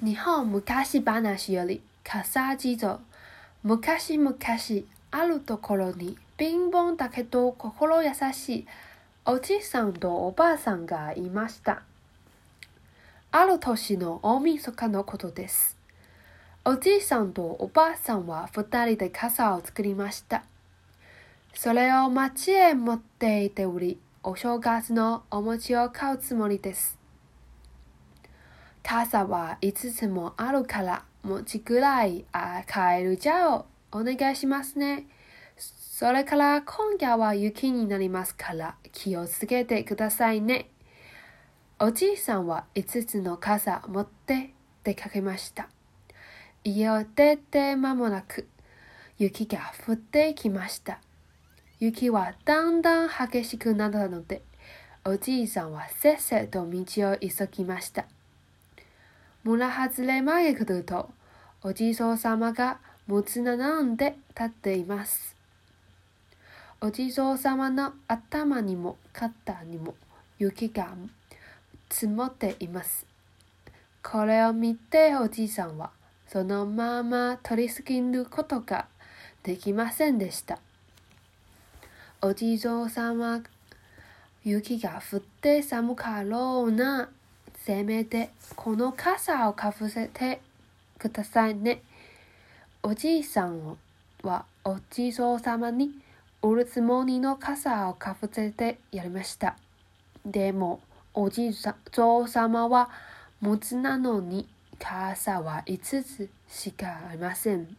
日本昔話より笠地蔵。昔々あるところに貧乏だけど心優しいおじいさんとおばあさんがいました。ある年の大晦日のことです。おじいさんとおばあさんは二人で傘を作りました。それを町へ持っていており、お正月のお餅を買うつもりです。傘は5つもあるから、餅くらいあ買えるじゃおお願いしますね。それから今夜は雪になりますから気をつけてくださいね。おじいさんは5つの傘持って出かけました。家を出て間もなく雪が降ってきました。雪はだんだん激しくなったので、おじいさんはせっせと道を急ぎました。村外れまで来ると、お地蔵様がもつ並んで立っています。お地蔵様の頭にも肩にも雪が積もっています。これを見ておじいさんはそのまま取り過ぎることができませんでした。お地蔵様、雪が降って寒かろうな。せめてこの傘をかぶせてくださいね。おじいさんはお地蔵様におるつもりの傘をかぶせてやりました。でも、おじい蔵様は持つなのに傘は5つしかありません。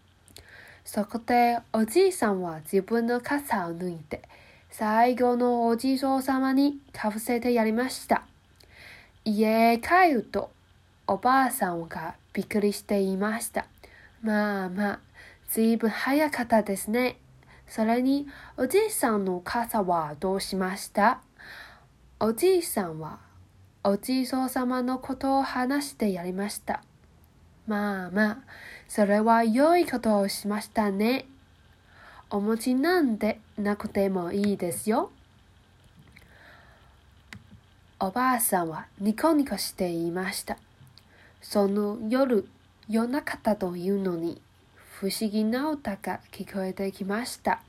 そこでおじいさんは自分の傘を抜いて最後のお地蔵様にかぶせてやりました。家へ帰ると、おばあさんがびっくりしていました。まあまあ、ずいぶん早かったですね。それに、おじいさんの傘はどうしました？おじいさんは、おじいそうさまのことを話してやりました。まあまあ、それは良いことをしましたね。お餅なんてなくてもいいですよ。おばあさんはニコニコしていました。その夜、夜中だというのに、不思議な歌が聞こえてきました。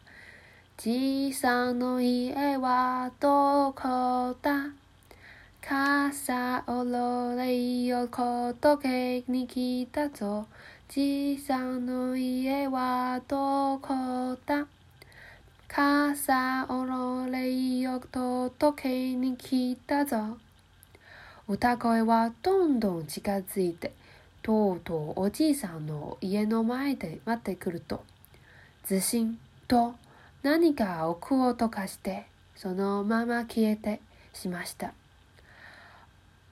じいさんの家はどこだ？傘をロレイを届けに来たぞ。じいさんの家はどこだ？傘をロレイを届けに来たぞ。歌声はどんどん近づいて、とうとうおじいさんの家の前で待ってくると、ずしんと何か奥を溶かして、そのまま消えてしました。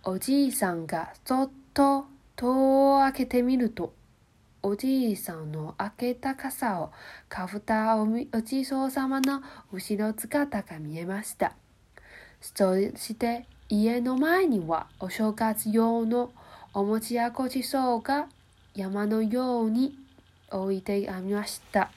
おじいさんがそっと戸を開けてみると、おじいさんの開けた傘をかぶったおじいそうさまの後ろ姿が見えました。そして家の前にはお正月用のお餅やごちそうが山のように置いてありました。